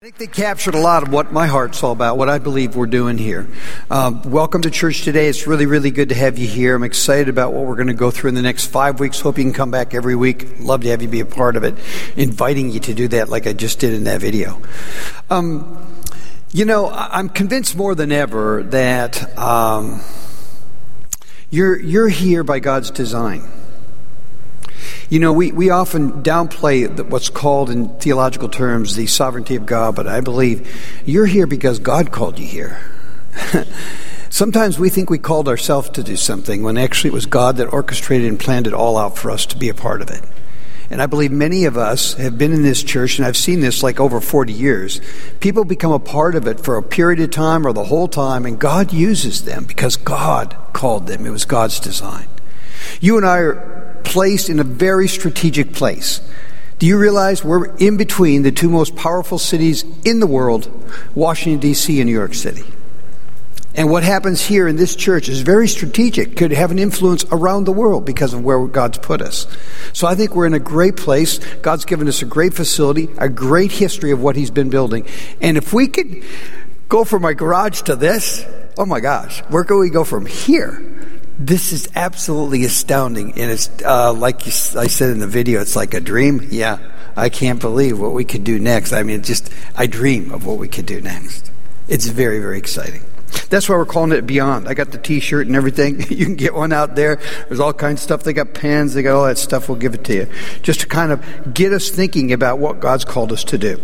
I think they captured a lot of what my heart's all about, what I believe we're doing here. Um, welcome to church today. It's really, really good to have you here. I'm excited about what we're going to go through in the next five weeks. Hope you can come back every week. Love to have you be a part of it. Inviting you to do that like I just did in that video. Um, you know, I'm convinced more than ever that um, you're, you're here by God's design. You know, we, we often downplay what's called in theological terms the sovereignty of God, but I believe you're here because God called you here. Sometimes we think we called ourselves to do something when actually it was God that orchestrated and planned it all out for us to be a part of it. And I believe many of us have been in this church, and I've seen this like over 40 years. People become a part of it for a period of time or the whole time, and God uses them because God called them. It was God's design. You and I are placed in a very strategic place. Do you realize we're in between the two most powerful cities in the world, Washington, D.C. and New York City? And what happens here in this church is very strategic, could have an influence around the world because of where God's put us. So I think we're in a great place. God's given us a great facility, a great history of what He's been building. And if we could go from my garage to this, oh my gosh, where can we go from here? This is absolutely astounding. And it's uh, like you, I said in the video, it's like a dream. Yeah, I can't believe what we could do next. I mean, just, I dream of what we could do next. It's very, very exciting. That's why we're calling it Beyond. I got the t shirt and everything. you can get one out there. There's all kinds of stuff. They got pens, they got all that stuff. We'll give it to you. Just to kind of get us thinking about what God's called us to do.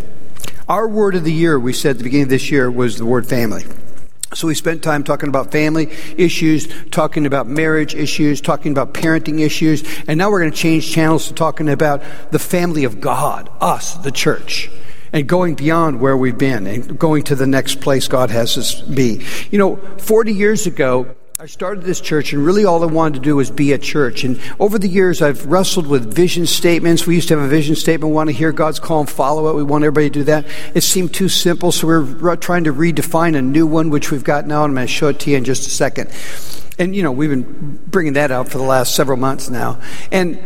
Our word of the year, we said at the beginning of this year, was the word family. So we spent time talking about family issues, talking about marriage issues, talking about parenting issues, and now we're going to change channels to talking about the family of God, us, the church, and going beyond where we've been and going to the next place God has us be. You know, 40 years ago, I started this church, and really all I wanted to do was be a church. And over the years, I've wrestled with vision statements. We used to have a vision statement, we want to hear God's call and follow it. We want everybody to do that. It seemed too simple, so we're trying to redefine a new one, which we've got now, and I'm going to show it to you in just a second. And, you know, we've been bringing that out for the last several months now. And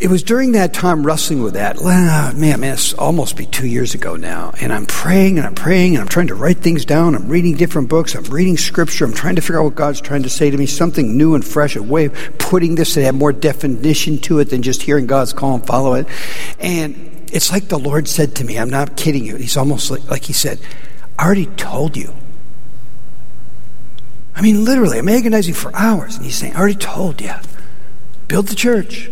it was during that time wrestling with that. Man, man, it's almost be two years ago now. And I'm praying and I'm praying and I'm trying to write things down. I'm reading different books. I'm reading scripture. I'm trying to figure out what God's trying to say to me, something new and fresh, a way of putting this to have more definition to it than just hearing God's call and follow it. And it's like the Lord said to me, I'm not kidding you. He's almost like, like He said, I already told you. I mean, literally, I'm agonizing for hours. And He's saying, I already told you. Build the church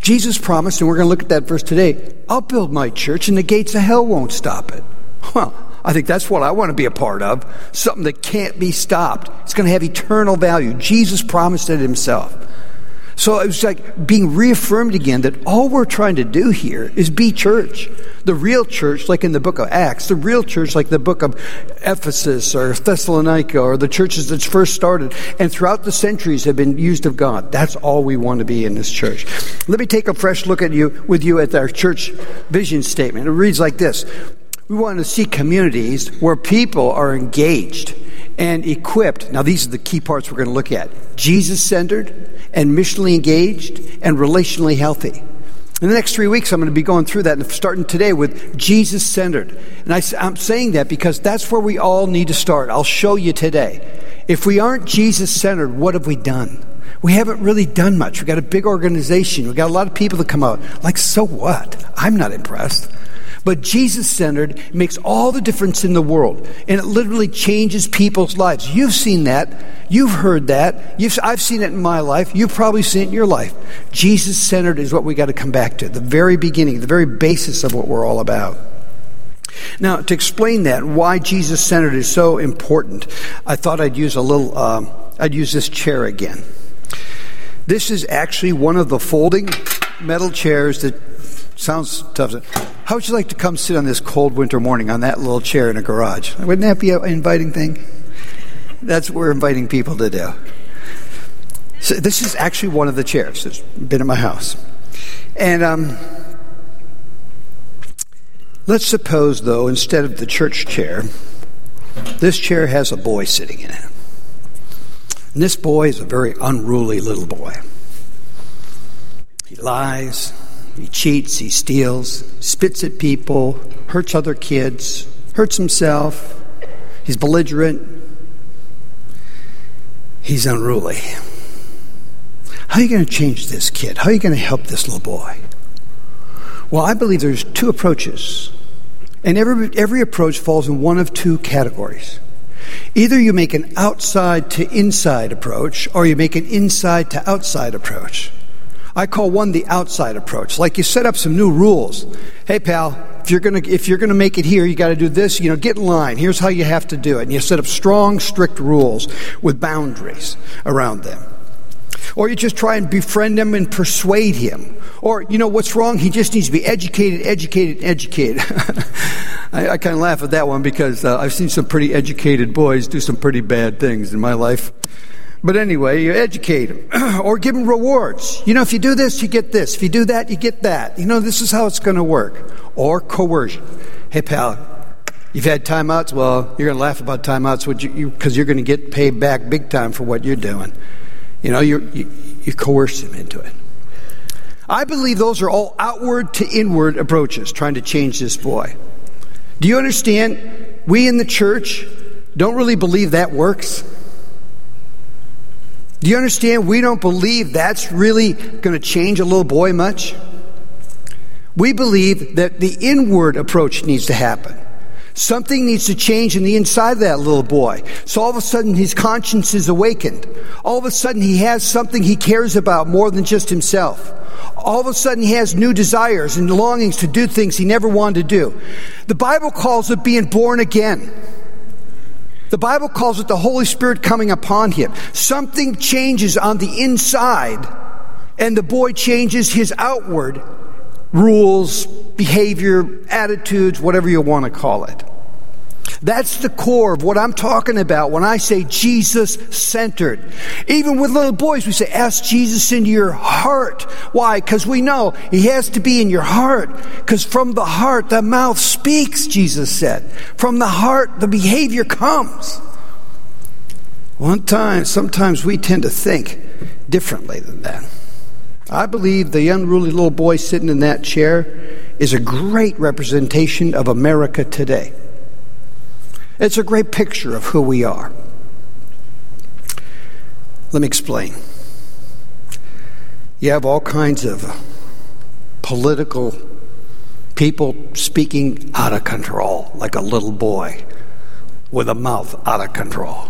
Jesus promised, and we're going to look at that verse today I'll build my church, and the gates of hell won't stop it. Well, I think that's what I want to be a part of something that can't be stopped. It's going to have eternal value. Jesus promised it himself. So it was like being reaffirmed again that all we're trying to do here is be church. The real church, like in the book of Acts, the real church, like the book of Ephesus or Thessalonica or the churches that first started and throughout the centuries have been used of God. That's all we want to be in this church. Let me take a fresh look at you with you at our church vision statement. It reads like this. We want to see communities where people are engaged and equipped. Now, these are the key parts we're going to look at Jesus centered and missionally engaged and relationally healthy. In the next three weeks, I'm going to be going through that and starting today with Jesus centered. And I, am saying that because that's where we all need to start. I'll show you today. If we aren't Jesus centered, what have we done? We haven't really done much. We've got a big organization. We've got a lot of people that come out. Like, so what? I'm not impressed. But Jesus centered makes all the difference in the world. And it literally changes people's lives. You've seen that. You've heard that. You've, I've seen it in my life. You've probably seen it in your life. Jesus centered is what we got to come back to. The very beginning, the very basis of what we're all about. Now, to explain that, why Jesus centered is so important, I thought I'd use a little, um, I'd use this chair again. This is actually one of the folding metal chairs that sounds tough. How would you like to come sit on this cold winter morning on that little chair in a garage? Wouldn't that be an inviting thing? That's what we're inviting people to do. So this is actually one of the chairs that's been in my house. And um, let's suppose, though, instead of the church chair, this chair has a boy sitting in it. And this boy is a very unruly little boy. He lies, He cheats, he steals, spits at people, hurts other kids, hurts himself. He's belligerent. He's unruly. How are you going to change this kid? How are you going to help this little boy? Well, I believe there's two approaches. And every, every approach falls in one of two categories. Either you make an outside to inside approach, or you make an inside to outside approach. I call one the outside approach. Like you set up some new rules. Hey, pal, if you're gonna if you're gonna make it here, you got to do this. You know, get in line. Here's how you have to do it. And you set up strong, strict rules with boundaries around them. Or you just try and befriend him and persuade him. Or, you know, what's wrong? He just needs to be educated, educated, educated. I, I kind of laugh at that one because uh, I've seen some pretty educated boys do some pretty bad things in my life. But anyway, you educate them or give them rewards. You know, if you do this, you get this. If you do that, you get that. You know, this is how it's going to work. Or coercion. Hey, pal, you've had timeouts? Well, you're going to laugh about timeouts because you, you, are going to get paid back big time for what you're doing. You know, you you coerce them into it. I believe those are all outward to inward approaches trying to change this boy. Do you understand? We in the church don't really believe that works. Do you understand? We don't believe that's really going to change a little boy much. We believe that the inward approach needs to happen. Something needs to change in the inside of that little boy. So all of a sudden his conscience is awakened. All of a sudden he has something he cares about more than just himself. All of a sudden he has new desires and longings to do things he never wanted to do. The Bible calls it being born again. The Bible calls it the Holy Spirit coming upon him. Something changes on the inside, and the boy changes his outward rules, behavior, attitudes, whatever you want to call it. That's the core of what I'm talking about when I say Jesus centered. Even with little boys, we say, ask Jesus into your heart. Why? Because we know he has to be in your heart. Because from the heart, the mouth speaks, Jesus said. From the heart, the behavior comes. One time, sometimes we tend to think differently than that. I believe the unruly little boy sitting in that chair is a great representation of America today. It's a great picture of who we are. Let me explain. You have all kinds of political people speaking out of control, like a little boy with a mouth out of control.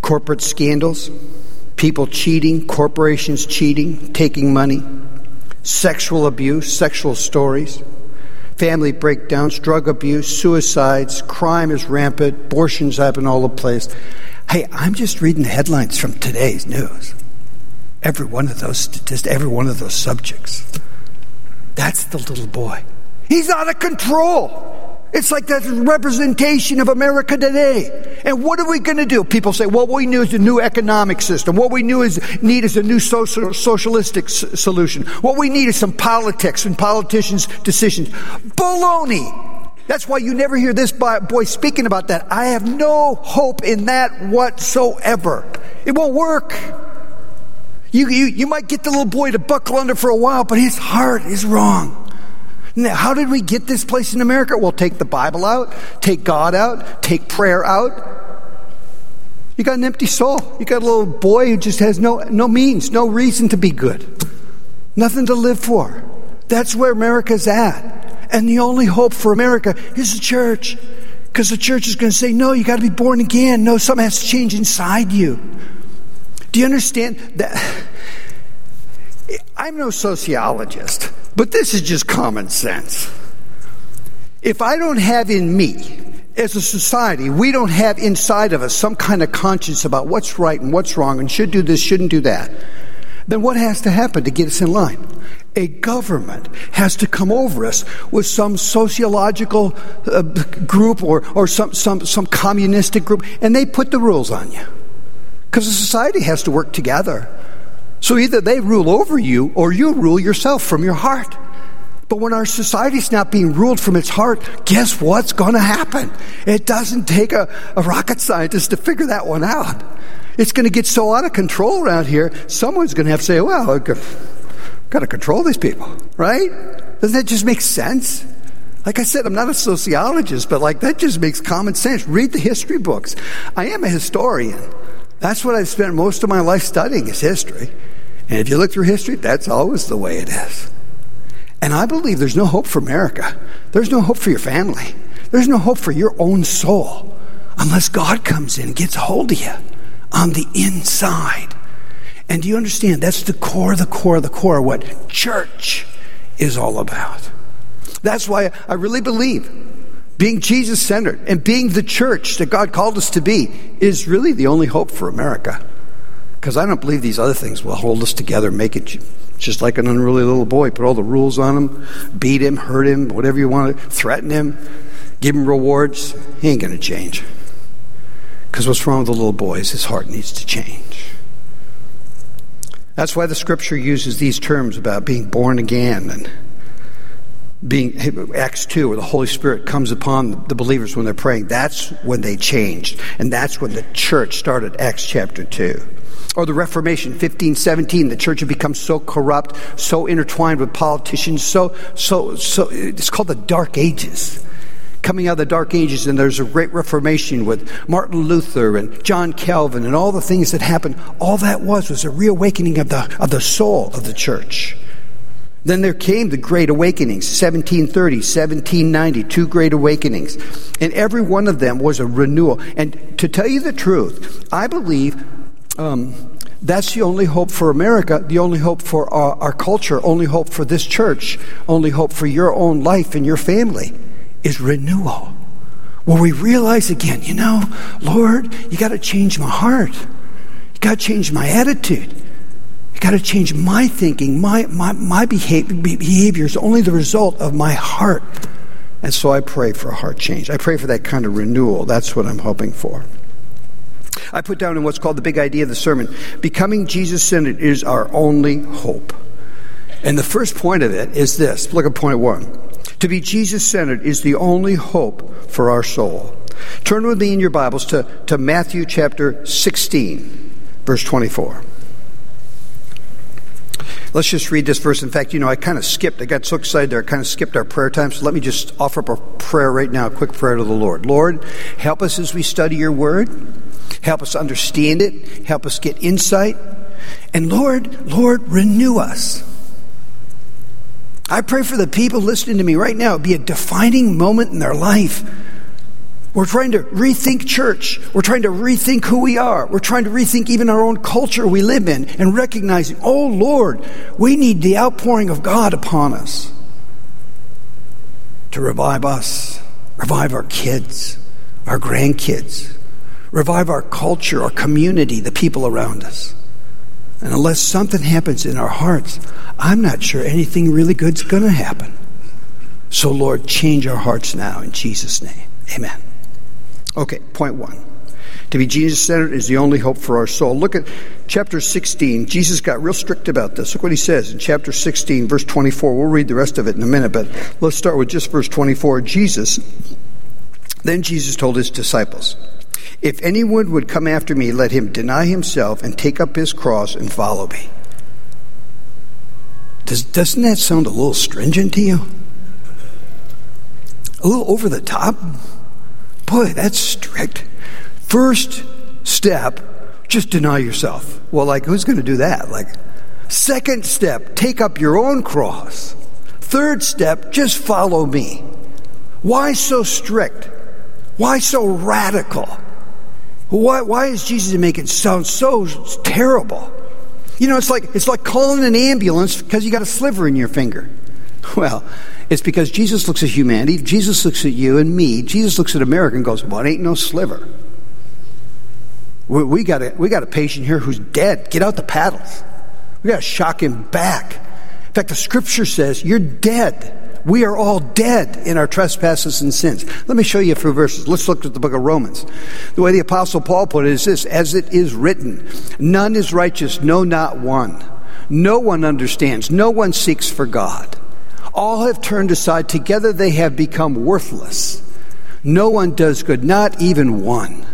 Corporate scandals, people cheating, corporations cheating, taking money, sexual abuse, sexual stories family breakdowns, drug abuse, suicides, crime is rampant, abortions happen all the place. Hey, I'm just reading the headlines from today's news. Every one of those statistics, every one of those subjects. That's the little boy. He's out of control. It's like that representation of America today. And what are we going to do? People say, well, what we need is a new economic system. What we is, need is a new social, socialistic s- solution. What we need is some politics and politicians' decisions. Baloney! That's why you never hear this boy speaking about that. I have no hope in that whatsoever. It won't work. You, you, you might get the little boy to buckle under for a while, but his heart is wrong. Now, how did we get this place in America? Well, take the Bible out, take God out, take prayer out. You got an empty soul. You got a little boy who just has no, no means, no reason to be good, nothing to live for. That's where America's at. And the only hope for America is the church. Because the church is going to say, no, you got to be born again. No, something has to change inside you. Do you understand that? I'm no sociologist. But this is just common sense. If I don't have in me, as a society, we don't have inside of us some kind of conscience about what's right and what's wrong and should do this, shouldn't do that, then what has to happen to get us in line? A government has to come over us with some sociological uh, group or, or some, some, some communistic group, and they put the rules on you. Because the society has to work together. So either they rule over you or you rule yourself from your heart. But when our society's not being ruled from its heart, guess what's going to happen? It doesn't take a, a rocket scientist to figure that one out. It's going to get so out of control around here, someone's going to have to say, well, I've Got to control these people, right? Doesn't that just make sense? Like I said, I'm not a sociologist, but like that just makes common sense. Read the history books. I am a historian. That's what I've spent most of my life studying is history. And if you look through history, that's always the way it is. And I believe there's no hope for America. There's no hope for your family. There's no hope for your own soul unless God comes in and gets a hold of you on the inside. And do you understand? That's the core, the core, the core, of what church is all about. That's why I really believe being Jesus centered and being the church that God called us to be is really the only hope for America. Because I don't believe these other things will hold us together, make it just like an unruly little boy. Put all the rules on him, beat him, hurt him, whatever you want to, threaten him, give him rewards. He ain't going to change. Because what's wrong with the little boy is his heart needs to change. That's why the scripture uses these terms about being born again and being Acts 2, where the Holy Spirit comes upon the believers when they're praying. That's when they changed. And that's when the church started, Acts chapter 2. Or the Reformation, 1517, the church had become so corrupt, so intertwined with politicians, so, so, so, it's called the Dark Ages. Coming out of the Dark Ages, and there's a great Reformation with Martin Luther and John Calvin and all the things that happened. All that was was a reawakening of the, of the soul of the church. Then there came the Great Awakenings, 1730, 1790, two Great Awakenings. And every one of them was a renewal. And to tell you the truth, I believe um, that's the only hope for America, the only hope for our, our culture, only hope for this church, only hope for your own life and your family is renewal. Where we realize again, you know, Lord, you got to change my heart. You got to change my attitude. You got to change my thinking. My, my, my behavior, behavior is only the result of my heart. And so I pray for a heart change. I pray for that kind of renewal. That's what I'm hoping for. I put down in what's called the big idea of the sermon becoming Jesus centered is our only hope. And the first point of it is this look at point one. To be Jesus centered is the only hope for our soul. Turn with me in your Bibles to, to Matthew chapter 16, verse 24. Let's just read this verse. In fact, you know, I kind of skipped. I got so excited there, I kind of skipped our prayer time. So let me just offer up a prayer right now, a quick prayer to the Lord. Lord, help us as we study your word. Help us understand it. Help us get insight. And Lord, Lord, renew us. I pray for the people listening to me right now. It'd be a defining moment in their life we're trying to rethink church. We're trying to rethink who we are. We're trying to rethink even our own culture we live in and recognizing, oh Lord, we need the outpouring of God upon us to revive us, revive our kids, our grandkids, revive our culture, our community, the people around us. And unless something happens in our hearts, I'm not sure anything really good's going to happen. So, Lord, change our hearts now in Jesus' name. Amen. Okay, point one. To be Jesus centered is the only hope for our soul. Look at chapter 16. Jesus got real strict about this. Look what he says in chapter 16, verse 24. We'll read the rest of it in a minute, but let's start with just verse 24. Jesus, then Jesus told his disciples, If anyone would come after me, let him deny himself and take up his cross and follow me. Does, doesn't that sound a little stringent to you? A little over the top? Boy, that's strict. First step, just deny yourself. Well, like, who's going to do that? Like, second step, take up your own cross. Third step, just follow me. Why so strict? Why so radical? Why, why is Jesus making it sound so terrible? You know, it's like, it's like calling an ambulance because you got a sliver in your finger. Well, it's because Jesus looks at humanity, Jesus looks at you and me, Jesus looks at America and goes, Well, it ain't no sliver. We, we, got a, we got a patient here who's dead. Get out the paddles. We got to shock him back. In fact, the scripture says, You're dead. We are all dead in our trespasses and sins. Let me show you a few verses. Let's look at the book of Romans. The way the Apostle Paul put it is this As it is written, none is righteous, no, not one. No one understands, no one seeks for God. All have turned aside. Together they have become worthless. No one does good, not even one.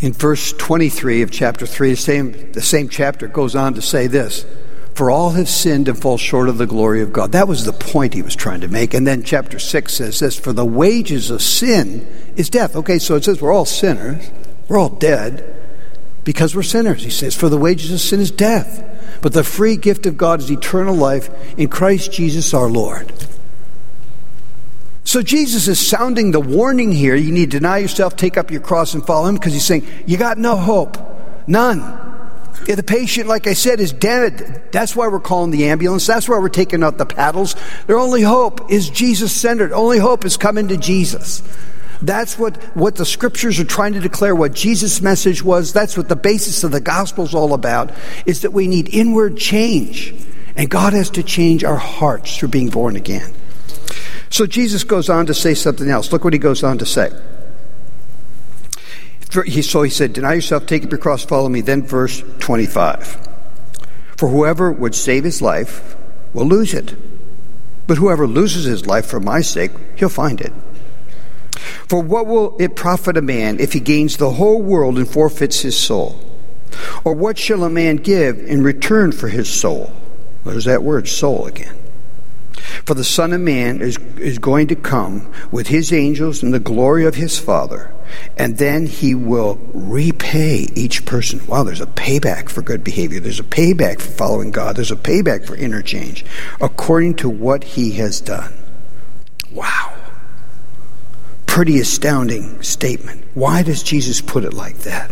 In verse 23 of chapter 3, the same, the same chapter goes on to say this For all have sinned and fall short of the glory of God. That was the point he was trying to make. And then chapter 6 says this For the wages of sin is death. Okay, so it says we're all sinners, we're all dead because we're sinners. He says, For the wages of sin is death, but the free gift of God is eternal life in Christ Jesus our Lord. So Jesus is sounding the warning here. You need to deny yourself, take up your cross, and follow him because he's saying, You got no hope. None. The patient, like I said, is dead. That's why we're calling the ambulance. That's why we're taking out the paddles. Their only hope is Jesus centered. Only hope is coming to Jesus. That's what, what the scriptures are trying to declare, what Jesus' message was. That's what the basis of the gospel is all about, is that we need inward change. And God has to change our hearts through being born again. So Jesus goes on to say something else. Look what he goes on to say. So he said, Deny yourself, take up your cross, follow me. Then, verse 25. For whoever would save his life will lose it. But whoever loses his life for my sake, he'll find it. For what will it profit a man if he gains the whole world and forfeits his soul? Or what shall a man give in return for his soul? There's that word, soul, again. For the Son of Man is, is going to come with his angels in the glory of his Father, and then he will repay each person. Wow, there's a payback for good behavior. There's a payback for following God. There's a payback for interchange according to what he has done. Wow. Pretty astounding statement. Why does Jesus put it like that?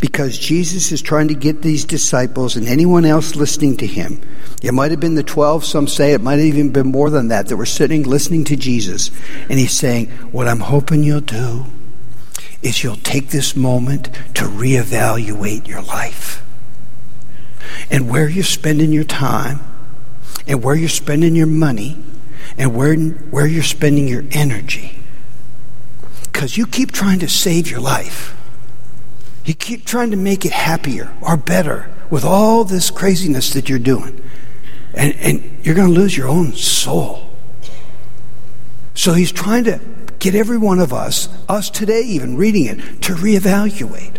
Because Jesus is trying to get these disciples and anyone else listening to him. It might have been the 12, some say it might have even been more than that, that were sitting listening to Jesus. And he's saying, What I'm hoping you'll do is you'll take this moment to reevaluate your life and where you're spending your time and where you're spending your money and where, where you're spending your energy. Because you keep trying to save your life you keep trying to make it happier or better with all this craziness that you're doing. And, and you're going to lose your own soul. So he's trying to get every one of us, us today even reading it, to reevaluate.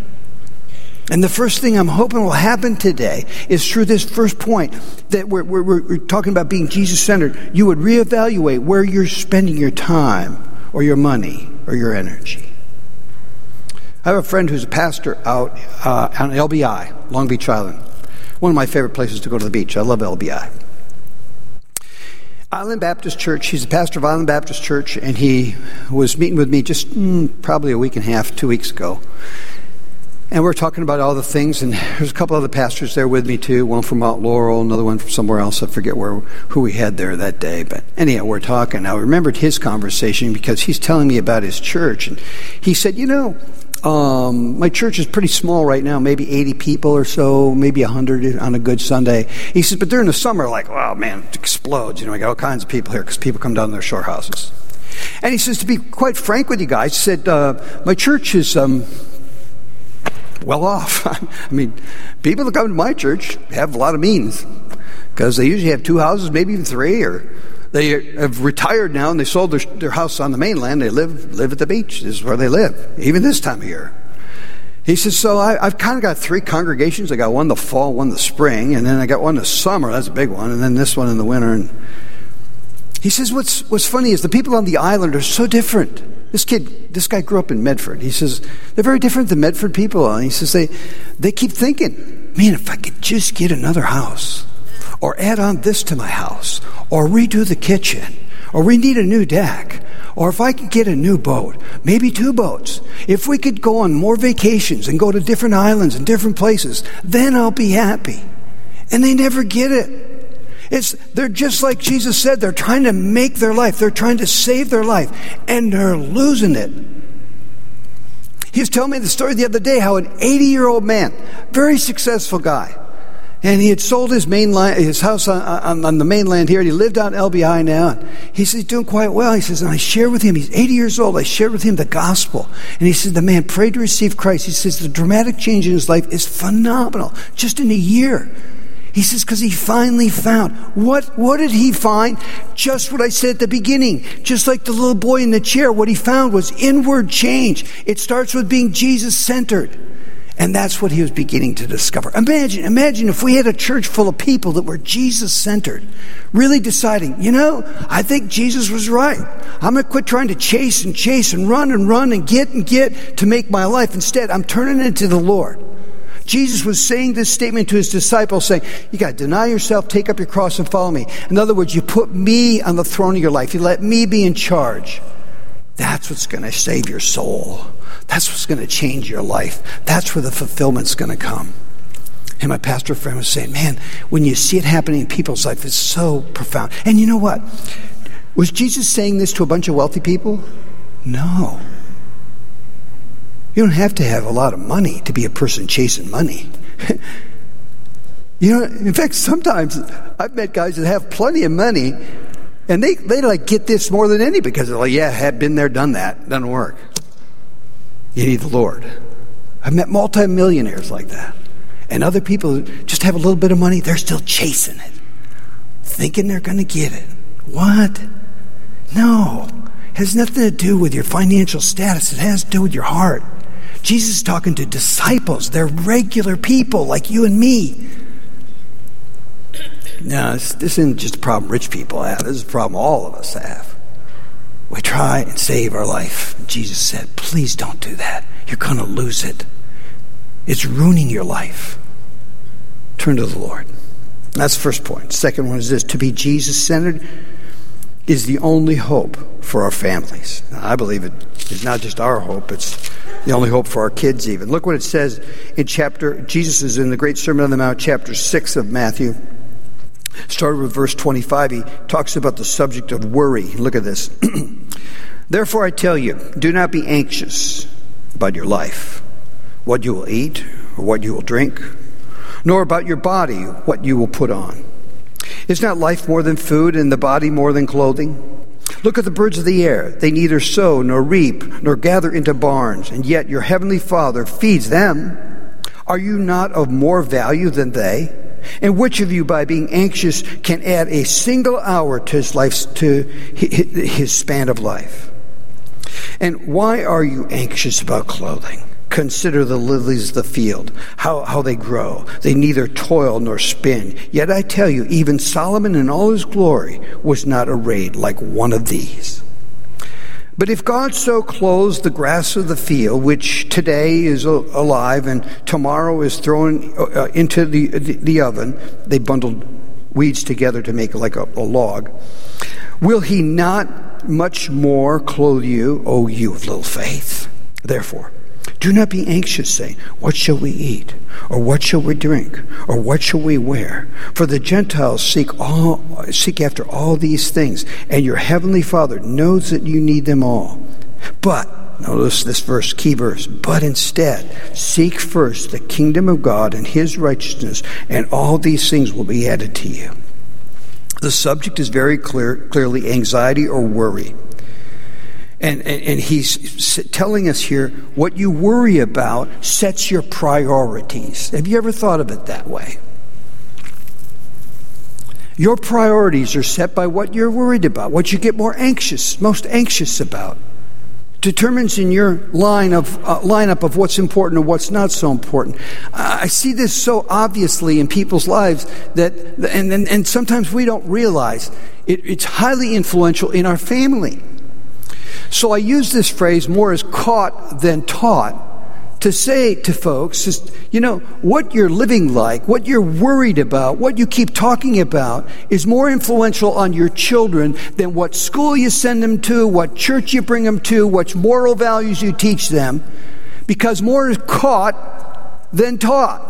And the first thing I'm hoping will happen today is through this first point that we're, we're, we're talking about being Jesus centered, you would reevaluate where you're spending your time or your money or your energy. I have a friend who's a pastor out uh, on LBI, Long Beach Island. One of my favorite places to go to the beach. I love LBI. Island Baptist Church, he's the pastor of Island Baptist Church, and he was meeting with me just mm, probably a week and a half, two weeks ago. And we are talking about all the things, and there's a couple other pastors there with me too. One from Mount Laurel, another one from somewhere else. I forget where who we had there that day. But anyhow, we're talking. I remembered his conversation because he's telling me about his church, and he said, "You know, um, my church is pretty small right now, maybe 80 people or so, maybe 100 on a good Sunday. He says, but during the summer, like, wow, man, it explodes. You know, I got all kinds of people here because people come down to their shore houses. And he says, to be quite frank with you guys, he said, uh, my church is um, well off. I mean, people that come to my church have a lot of means because they usually have two houses, maybe even three, or they have retired now and they sold their, their house on the mainland. They live, live at the beach. This is where they live, even this time of year. He says, So I, have kind of got three congregations. I got one the fall, one the spring, and then I got one the summer. That's a big one. And then this one in the winter. And he says, What's, what's funny is the people on the island are so different. This kid, this guy grew up in Medford. He says, They're very different than Medford people. And he says, They, they keep thinking, Man, if I could just get another house or add on this to my house, or redo the kitchen, or we need a new deck, or if I could get a new boat, maybe two boats, if we could go on more vacations and go to different islands and different places, then I'll be happy. And they never get it. It's, they're just like Jesus said, they're trying to make their life, they're trying to save their life, and they're losing it. He was telling me the story the other day how an 80 year old man, very successful guy, and he had sold his mainland, his house on, on, on, the mainland here, and he lived out LBI now. He says he's doing quite well. He says, and I shared with him, he's 80 years old, I shared with him the gospel. And he said, the man prayed to receive Christ. He says, the dramatic change in his life is phenomenal, just in a year. He says, because he finally found. What, what did he find? Just what I said at the beginning. Just like the little boy in the chair, what he found was inward change. It starts with being Jesus centered. And that's what he was beginning to discover. Imagine, imagine if we had a church full of people that were Jesus centered, really deciding, you know, I think Jesus was right. I'm going to quit trying to chase and chase and run and run and get and get to make my life. Instead, I'm turning it to the Lord. Jesus was saying this statement to his disciples, saying, You got to deny yourself, take up your cross, and follow me. In other words, you put me on the throne of your life, you let me be in charge. That's what's going to save your soul. That's what's going to change your life. That's where the fulfillment's going to come. And my pastor friend was saying, Man, when you see it happening in people's life, it's so profound. And you know what? Was Jesus saying this to a bunch of wealthy people? No. You don't have to have a lot of money to be a person chasing money. you know, in fact, sometimes I've met guys that have plenty of money and they, they like get this more than any because they're like, yeah, have been there, done that. Doesn't work. You need the Lord. I've met multimillionaires like that. And other people just have a little bit of money, they're still chasing it, thinking they're going to get it. What? No. It has nothing to do with your financial status. It has to do with your heart. Jesus is talking to disciples. They're regular people like you and me. This, this isn't just a problem rich people have. This is a problem all of us have. We try and save our life. Jesus said, please don't do that. You're going to lose it. It's ruining your life. Turn to the Lord. That's the first point. Second one is this to be Jesus centered is the only hope for our families. Now, I believe it is not just our hope, it's the only hope for our kids, even. Look what it says in chapter, Jesus is in the Great Sermon on the Mount, chapter 6 of Matthew. Started with verse 25. He talks about the subject of worry. Look at this. Therefore, I tell you, do not be anxious about your life, what you will eat or what you will drink, nor about your body, what you will put on. Is not life more than food and the body more than clothing? Look at the birds of the air. They neither sow nor reap nor gather into barns, and yet your heavenly Father feeds them. Are you not of more value than they? And which of you, by being anxious, can add a single hour to his life, to his span of life? And why are you anxious about clothing? Consider the lilies of the field, how, how they grow. They neither toil nor spin. Yet I tell you, even Solomon in all his glory was not arrayed like one of these. But if God so clothes the grass of the field, which today is alive and tomorrow is thrown uh, into the, the, the oven, they bundled weeds together to make like a, a log, will he not much more clothe you, O you of little faith? Therefore, do not be anxious, saying, What shall we eat? Or what shall we drink? Or what shall we wear? For the Gentiles seek all seek after all these things, and your heavenly Father knows that you need them all. But notice this verse, key verse, but instead seek first the kingdom of God and his righteousness, and all these things will be added to you. The subject is very clear, clearly anxiety or worry. And, and, and, he's telling us here what you worry about sets your priorities. Have you ever thought of it that way? Your priorities are set by what you're worried about, what you get more anxious, most anxious about. Determines in your line of uh, lineup of what's important and what's not so important. I see this so obviously in people's lives that, and, and, and sometimes we don't realize it, it's highly influential in our family. So I use this phrase more as caught than taught to say to folks is, you know, what you're living like, what you're worried about, what you keep talking about is more influential on your children than what school you send them to, what church you bring them to, what moral values you teach them, because more is caught than taught.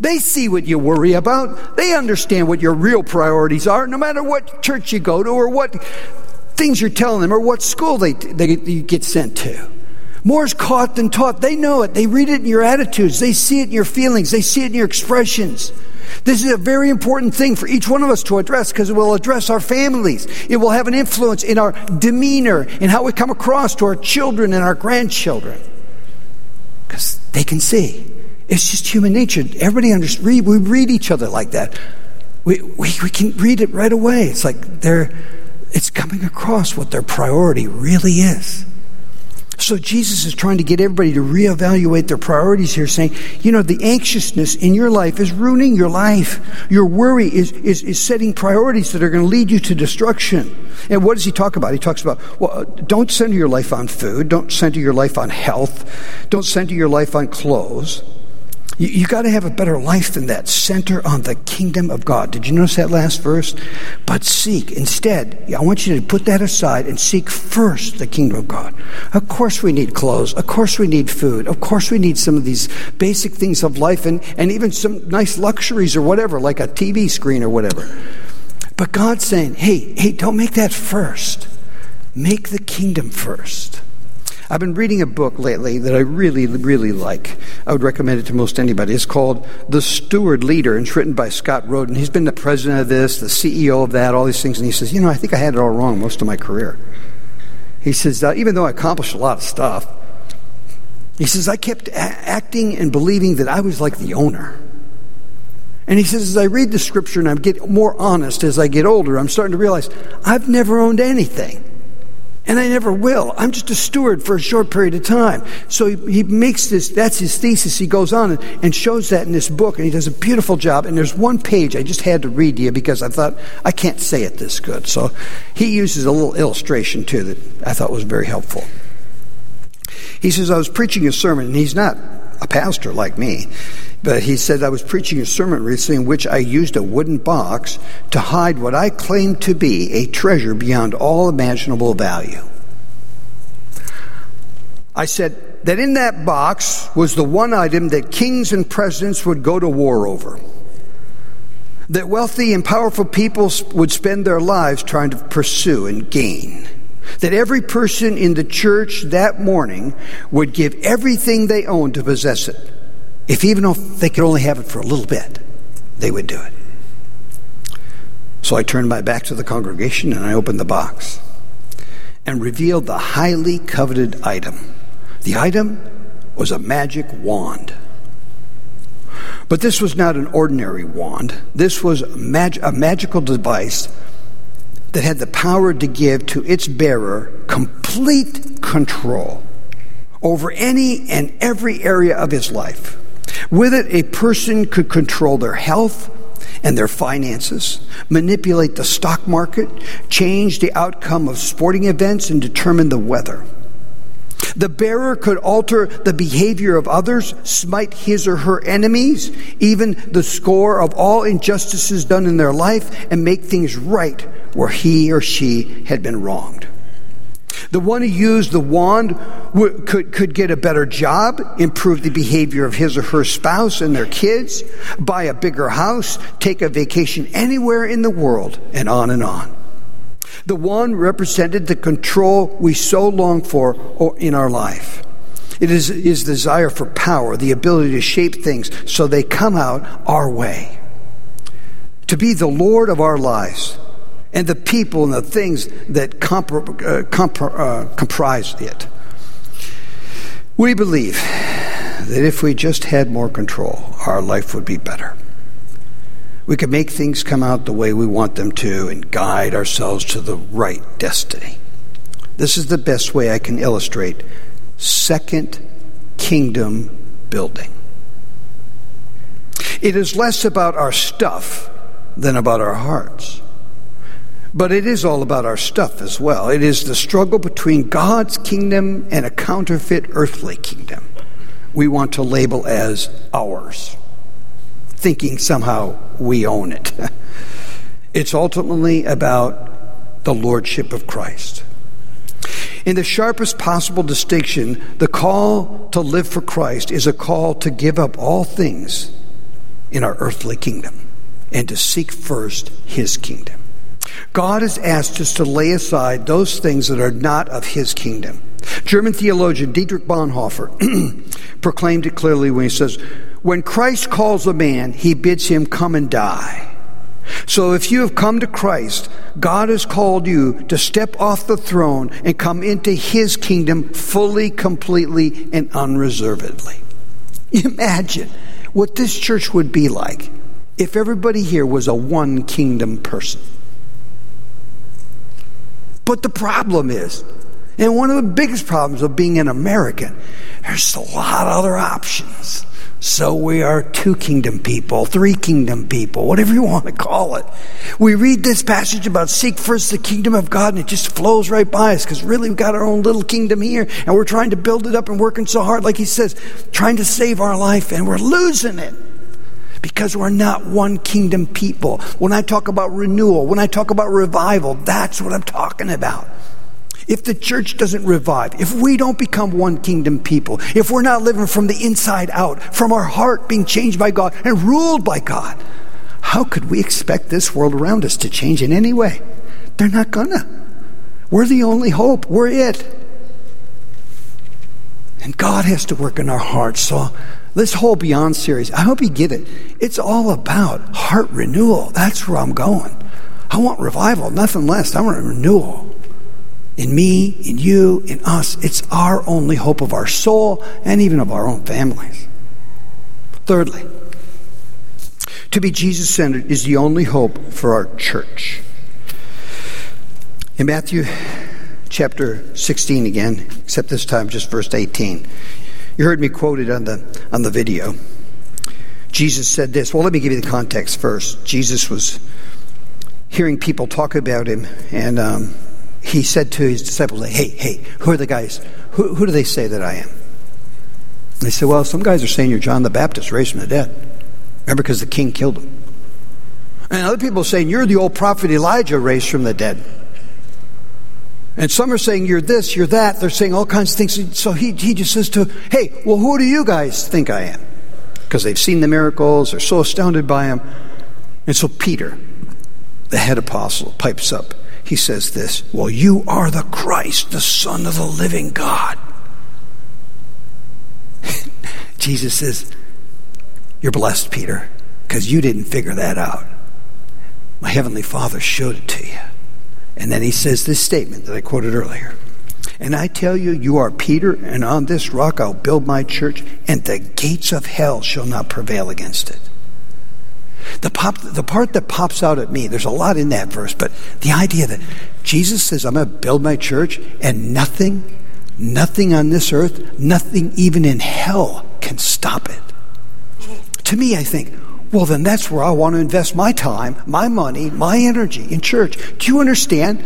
They see what you worry about. They understand what your real priorities are, no matter what church you go to or what things you're telling them or what school they, they, you get sent to. More is caught than taught. They know it. They read it in your attitudes. They see it in your feelings. They see it in your expressions. This is a very important thing for each one of us to address because it will address our families. It will have an influence in our demeanor, and how we come across to our children and our grandchildren. Because they can see. It's just human nature. Everybody understands. We read each other like that. We, we, we can read it right away. It's like they're, it's coming across what their priority really is. So Jesus is trying to get everybody to reevaluate their priorities here, saying, you know, the anxiousness in your life is ruining your life. Your worry is, is, is setting priorities that are going to lead you to destruction. And what does he talk about? He talks about, well, don't center your life on food. Don't center your life on health. Don't center your life on clothes. You, you got to have a better life than that. Center on the kingdom of God. Did you notice that last verse? But seek instead. I want you to put that aside and seek first the kingdom of God. Of course, we need clothes. Of course, we need food. Of course, we need some of these basic things of life and, and even some nice luxuries or whatever, like a TV screen or whatever. But God's saying, hey, hey, don't make that first. Make the kingdom first. I've been reading a book lately that I really, really like. I would recommend it to most anybody. It's called The Steward Leader, and it's written by Scott Rodin. He's been the president of this, the CEO of that, all these things. And he says, You know, I think I had it all wrong most of my career. He says, uh, Even though I accomplished a lot of stuff, he says, I kept a- acting and believing that I was like the owner. And he says, as I read the scripture and I get more honest as I get older, I'm starting to realize I've never owned anything. And I never will. I'm just a steward for a short period of time. So he, he makes this, that's his thesis. He goes on and, and, shows that in this book, and he does a beautiful job. And there's one page I just had to read to you because I thought, I can't say it this good. So he uses a little illustration too that I thought was very helpful. He says, I was preaching a sermon, and he's not a pastor like me. But he said, I was preaching a sermon recently in which I used a wooden box to hide what I claimed to be a treasure beyond all imaginable value. I said that in that box was the one item that kings and presidents would go to war over. That wealthy and powerful people would spend their lives trying to pursue and gain. That every person in the church that morning would give everything they owned to possess it. If even if they could only have it for a little bit, they would do it. So I turned my back to the congregation and I opened the box and revealed the highly coveted item. The item was a magic wand. But this was not an ordinary wand. This was a, mag- a magical device that had the power to give to its bearer complete control over any and every area of his life. With it, a person could control their health and their finances, manipulate the stock market, change the outcome of sporting events, and determine the weather. The bearer could alter the behavior of others, smite his or her enemies, even the score of all injustices done in their life, and make things right where he or she had been wronged. The one who used the wand could, could get a better job, improve the behavior of his or her spouse and their kids, buy a bigger house, take a vacation anywhere in the world, and on and on. The one represented the control we so long for in our life. It is his desire for power, the ability to shape things so they come out our way. To be the Lord of our lives and the people and the things that compr- uh, uh, comprise it. We believe that if we just had more control, our life would be better. We could make things come out the way we want them to and guide ourselves to the right destiny. This is the best way I can illustrate second kingdom building. It is less about our stuff than about our hearts. But it is all about our stuff as well. It is the struggle between God's kingdom and a counterfeit earthly kingdom we want to label as ours, thinking somehow we own it. it's ultimately about the lordship of Christ. In the sharpest possible distinction, the call to live for Christ is a call to give up all things in our earthly kingdom and to seek first his kingdom. God has asked us to lay aside those things that are not of his kingdom. German theologian Dietrich Bonhoeffer proclaimed it clearly when he says, When Christ calls a man, he bids him come and die. So if you have come to Christ, God has called you to step off the throne and come into his kingdom fully, completely, and unreservedly. Imagine what this church would be like if everybody here was a one kingdom person. But the problem is, and one of the biggest problems of being an American, there's a lot of other options. So we are two kingdom people, three kingdom people, whatever you want to call it. We read this passage about seek first the kingdom of God and it just flows right by us because really we've got our own little kingdom here and we're trying to build it up and working so hard, like he says, trying to save our life and we're losing it because we're not one kingdom people. When I talk about renewal, when I talk about revival, that's what I'm talking about. If the church doesn't revive, if we don't become one kingdom people, if we're not living from the inside out, from our heart being changed by God and ruled by God, how could we expect this world around us to change in any way? They're not gonna. We're the only hope. We're it. And God has to work in our hearts. So, this whole Beyond series, I hope you get it. It's all about heart renewal. That's where I'm going. I want revival, nothing less. I want renewal in me, in you, in us. It's our only hope of our soul and even of our own families. Thirdly, to be Jesus centered is the only hope for our church. In Matthew chapter 16 again, except this time just verse 18. You heard me quoted on the on the video. Jesus said this. Well, let me give you the context first. Jesus was hearing people talk about him, and um, he said to his disciples, Hey, hey, who are the guys? Who, who do they say that I am? And they said, Well, some guys are saying you're John the Baptist raised from the dead. Remember, because the king killed him. And other people are saying you're the old prophet Elijah raised from the dead. And some are saying you're this, you're that. They're saying all kinds of things. So he, he just says to, hey, well, who do you guys think I am? Because they've seen the miracles, they're so astounded by him. And so Peter, the head apostle, pipes up he says this Well, you are the Christ, the Son of the living God. Jesus says, You're blessed, Peter, because you didn't figure that out. My Heavenly Father showed it to you. And then he says this statement that I quoted earlier. And I tell you, you are Peter, and on this rock I'll build my church, and the gates of hell shall not prevail against it. The, pop, the part that pops out at me, there's a lot in that verse, but the idea that Jesus says, I'm going to build my church and nothing, nothing on this earth, nothing even in hell can stop it. To me, I think, well, then that's where I want to invest my time, my money, my energy in church. Do you understand?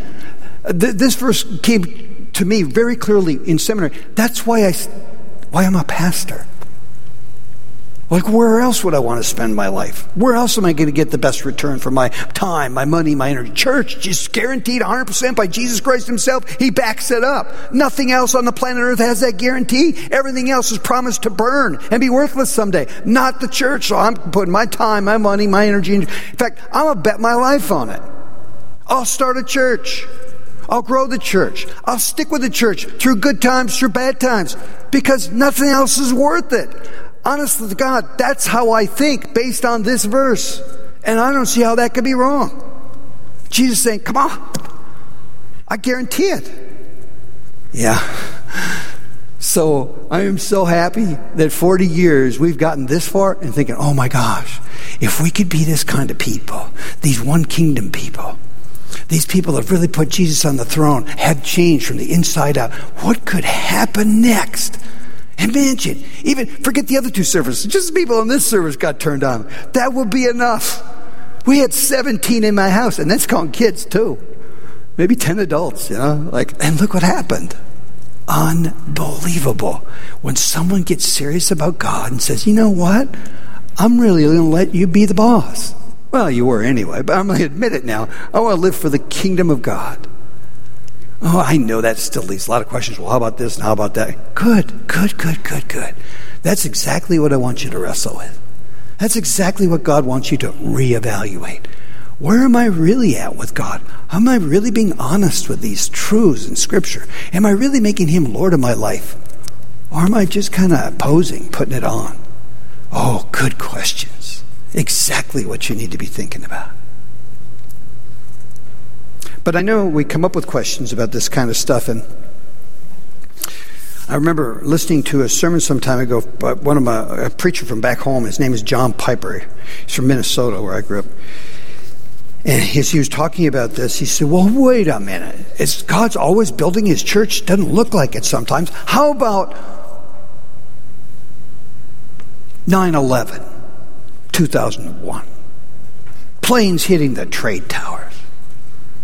This verse came to me very clearly in seminary. That's why I, why I'm a pastor. Like, where else would I want to spend my life? Where else am I going to get the best return for my time, my money, my energy? Church, is guaranteed 100% by Jesus Christ Himself. He backs it up. Nothing else on the planet Earth has that guarantee. Everything else is promised to burn and be worthless someday. Not the church. So I'm putting my time, my money, my energy. In fact, I'm going to bet my life on it. I'll start a church. I'll grow the church. I'll stick with the church through good times, through bad times, because nothing else is worth it. Honestly to God, that's how I think based on this verse. And I don't see how that could be wrong. Jesus saying, Come on, I guarantee it. Yeah. So I am so happy that 40 years we've gotten this far and thinking, oh my gosh, if we could be this kind of people, these one kingdom people, these people have really put Jesus on the throne, have changed from the inside out, what could happen next? Imagine, even forget the other two services, just the people on this service got turned on. That would be enough. We had 17 in my house, and that's counting kids too. Maybe 10 adults, you know? Like, and look what happened. Unbelievable. When someone gets serious about God and says, you know what? I'm really going to let you be the boss. Well, you were anyway, but I'm going to admit it now. I want to live for the kingdom of God. Oh, I know that still leaves a lot of questions. Well, how about this and how about that? Good, good, good, good, good. That's exactly what I want you to wrestle with. That's exactly what God wants you to reevaluate. Where am I really at with God? Am I really being honest with these truths in Scripture? Am I really making Him Lord of my life? Or am I just kind of posing, putting it on? Oh, good questions. Exactly what you need to be thinking about. But I know we come up with questions about this kind of stuff, and I remember listening to a sermon some time ago by one of my a preacher from back home. His name is John Piper. He's from Minnesota, where I grew up. And as he was talking about this, he said, Well, wait a minute. God's always building his church. Doesn't look like it sometimes. How about 9 11, 2001? Planes hitting the trade towers.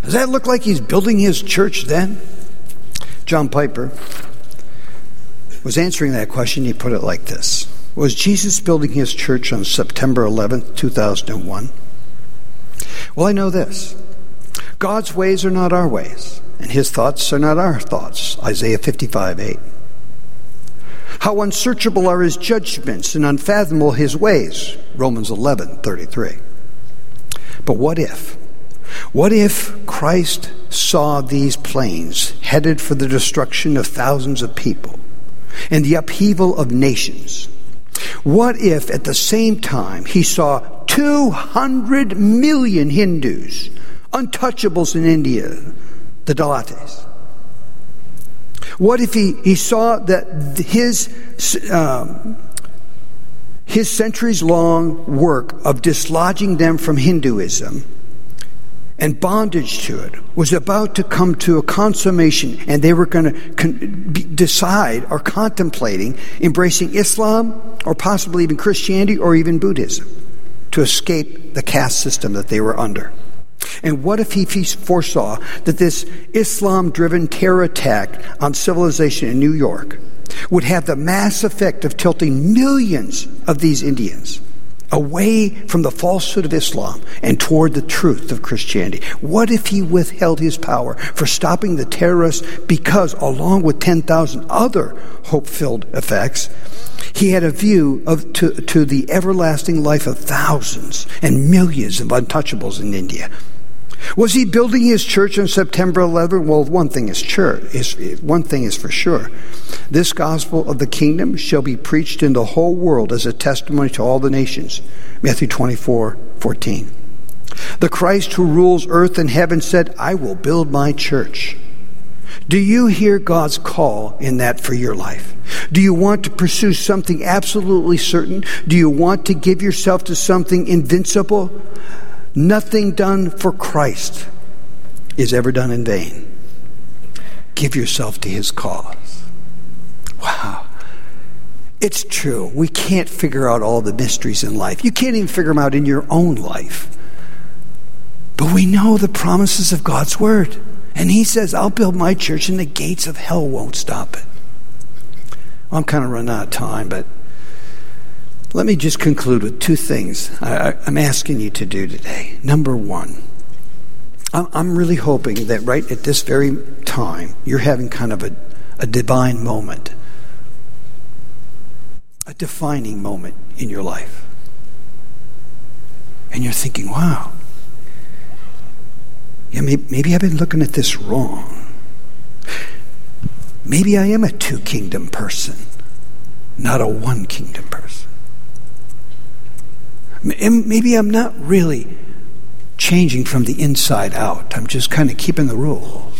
Does that look like he's building his church then? John Piper was answering that question. He put it like this Was Jesus building his church on September 11th, 2001? Well, I know this God's ways are not our ways, and his thoughts are not our thoughts. Isaiah 55 8. How unsearchable are his judgments and unfathomable his ways. Romans 11 33. But what if? What if Christ saw these planes headed for the destruction of thousands of people and the upheaval of nations? What if at the same time he saw 200 million Hindus, untouchables in India, the Dalits? What if he, he saw that his, um, his centuries long work of dislodging them from Hinduism and bondage to it was about to come to a consummation, and they were going to con- decide or contemplating embracing Islam or possibly even Christianity or even Buddhism to escape the caste system that they were under. And what if he foresaw that this Islam driven terror attack on civilization in New York would have the mass effect of tilting millions of these Indians away from the falsehood of Islam and toward the truth of Christianity? What if he withheld his power for stopping the terrorists because, along with 10,000 other hope filled effects, he had a view of to, to the everlasting life of thousands and millions of untouchables in India? Was he building his church on September 11? Well, one thing is sure. Is, one thing is for sure. This gospel of the kingdom shall be preached in the whole world as a testimony to all the nations. Matthew 24, 14. The Christ who rules earth and heaven said, I will build my church. Do you hear God's call in that for your life? Do you want to pursue something absolutely certain? Do you want to give yourself to something invincible? Nothing done for Christ is ever done in vain. Give yourself to his cause. Wow. It's true. We can't figure out all the mysteries in life. You can't even figure them out in your own life. But we know the promises of God's word. And he says, I'll build my church and the gates of hell won't stop it. Well, I'm kind of running out of time, but let me just conclude with two things I, am asking you to do today. Number one, I'm really hoping that right at this very time, you're having kind of a, a divine moment, a defining moment in your life. And you're thinking, wow, yeah, maybe, maybe I've been looking at this wrong. Maybe I am a two kingdom person, not a one kingdom person. Maybe I'm not really changing from the inside out. I'm just kind of keeping the rules.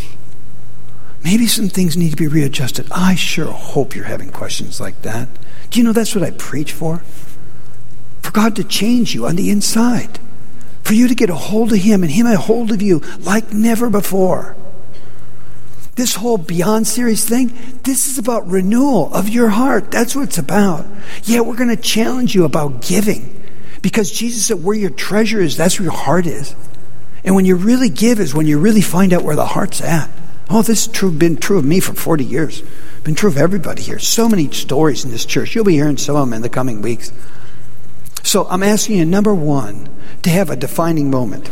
Maybe some things need to be readjusted. I sure hope you're having questions like that. Do you know that's what I preach for? For God to change you on the inside. For you to get a hold of Him and Him a hold of you like never before. This whole Beyond series thing, this is about renewal of your heart. That's what it's about. Yeah, we're going to challenge you about giving. Because Jesus said, where your treasure is, that's where your heart is. And when you really give is when you really find out where the heart's at. Oh, this has true, been true of me for 40 years. Been true of everybody here. So many stories in this church. You'll be hearing some of them in the coming weeks. So I'm asking you, number one, to have a defining moment.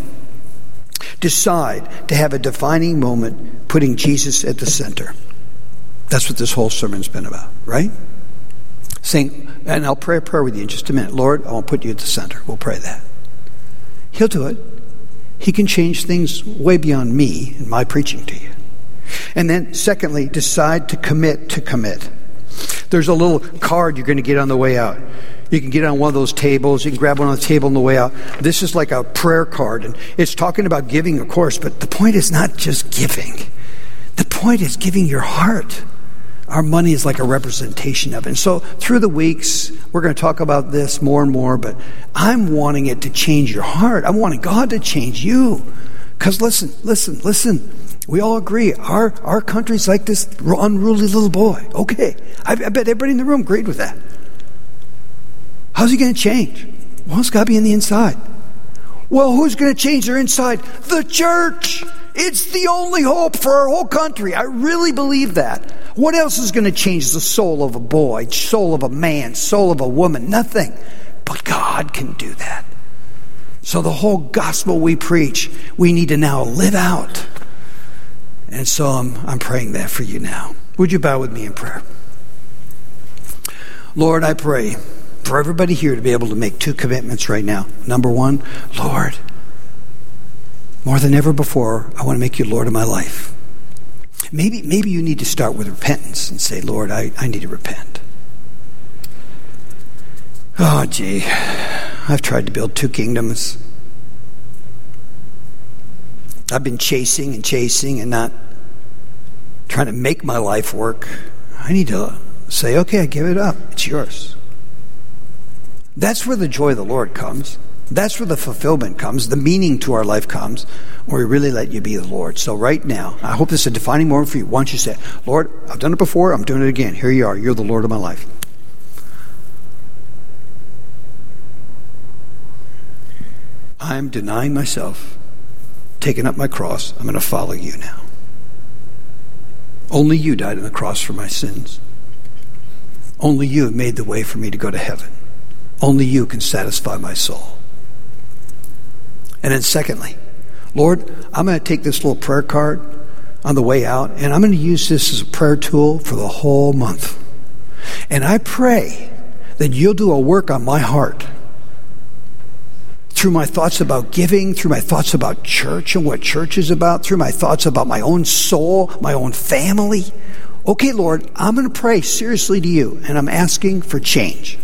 Decide to have a defining moment putting Jesus at the center. That's what this whole sermon's been about, right? Saying, and I'll pray a prayer with you in just a minute. Lord, I will put you at the center. We'll pray that. He'll do it. He can change things way beyond me and my preaching to you. And then, secondly, decide to commit to commit. There's a little card you're going to get on the way out. You can get on one of those tables. You can grab one on the table on the way out. This is like a prayer card, and it's talking about giving, of course, but the point is not just giving. The point is giving your heart Our money is like a representation of it. And so through the weeks, we're going to talk about this more and more, but I'm wanting it to change your heart. I'm wanting God to change you. Because listen, listen, listen. We all agree our, our country's like this unruly little boy. Okay. I, I bet everybody in the room agreed with that. How's he going to change? Well, it's got to be in the inside. Well, who's going to change their inside? The church. It's the only hope for our whole country. I really believe that. What else is going to change the soul of a boy, soul of a man, soul of a woman? Nothing. But God can do that. So the whole gospel we preach, we need to now live out. And so I'm, I'm praying that for you now. Would you bow with me in prayer? Lord, I pray for everybody here to be able to make two commitments right now. Number one, Lord, more than ever before, I want to make you Lord of my life. Maybe, maybe you need to start with repentance and say, Lord, I, I need to repent. Oh, gee, I've tried to build two kingdoms. I've been chasing and chasing and not trying to make my life work. I need to say, okay, I give it up. It's yours. That's where the joy of the Lord comes. That's where the fulfillment comes, the meaning to our life comes, when we really let you be the Lord. So right now, I hope this is a defining moment for you. Once you say, Lord, I've done it before, I'm doing it again. Here you are. You're the Lord of my life. I'm denying myself, taking up my cross. I'm going to follow you now. Only you died on the cross for my sins. Only you have made the way for me to go to heaven. Only you can satisfy my soul. And then, secondly, Lord, I'm going to take this little prayer card on the way out, and I'm going to use this as a prayer tool for the whole month. And I pray that you'll do a work on my heart through my thoughts about giving, through my thoughts about church and what church is about, through my thoughts about my own soul, my own family. Okay, Lord, I'm going to pray seriously to you, and I'm asking for change.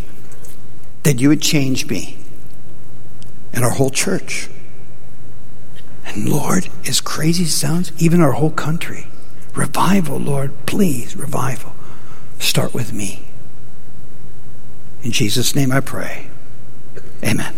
That you would change me and our whole church. And Lord, as crazy as sounds, even our whole country, revival, Lord, please, revival. Start with me. In Jesus' name I pray. Amen.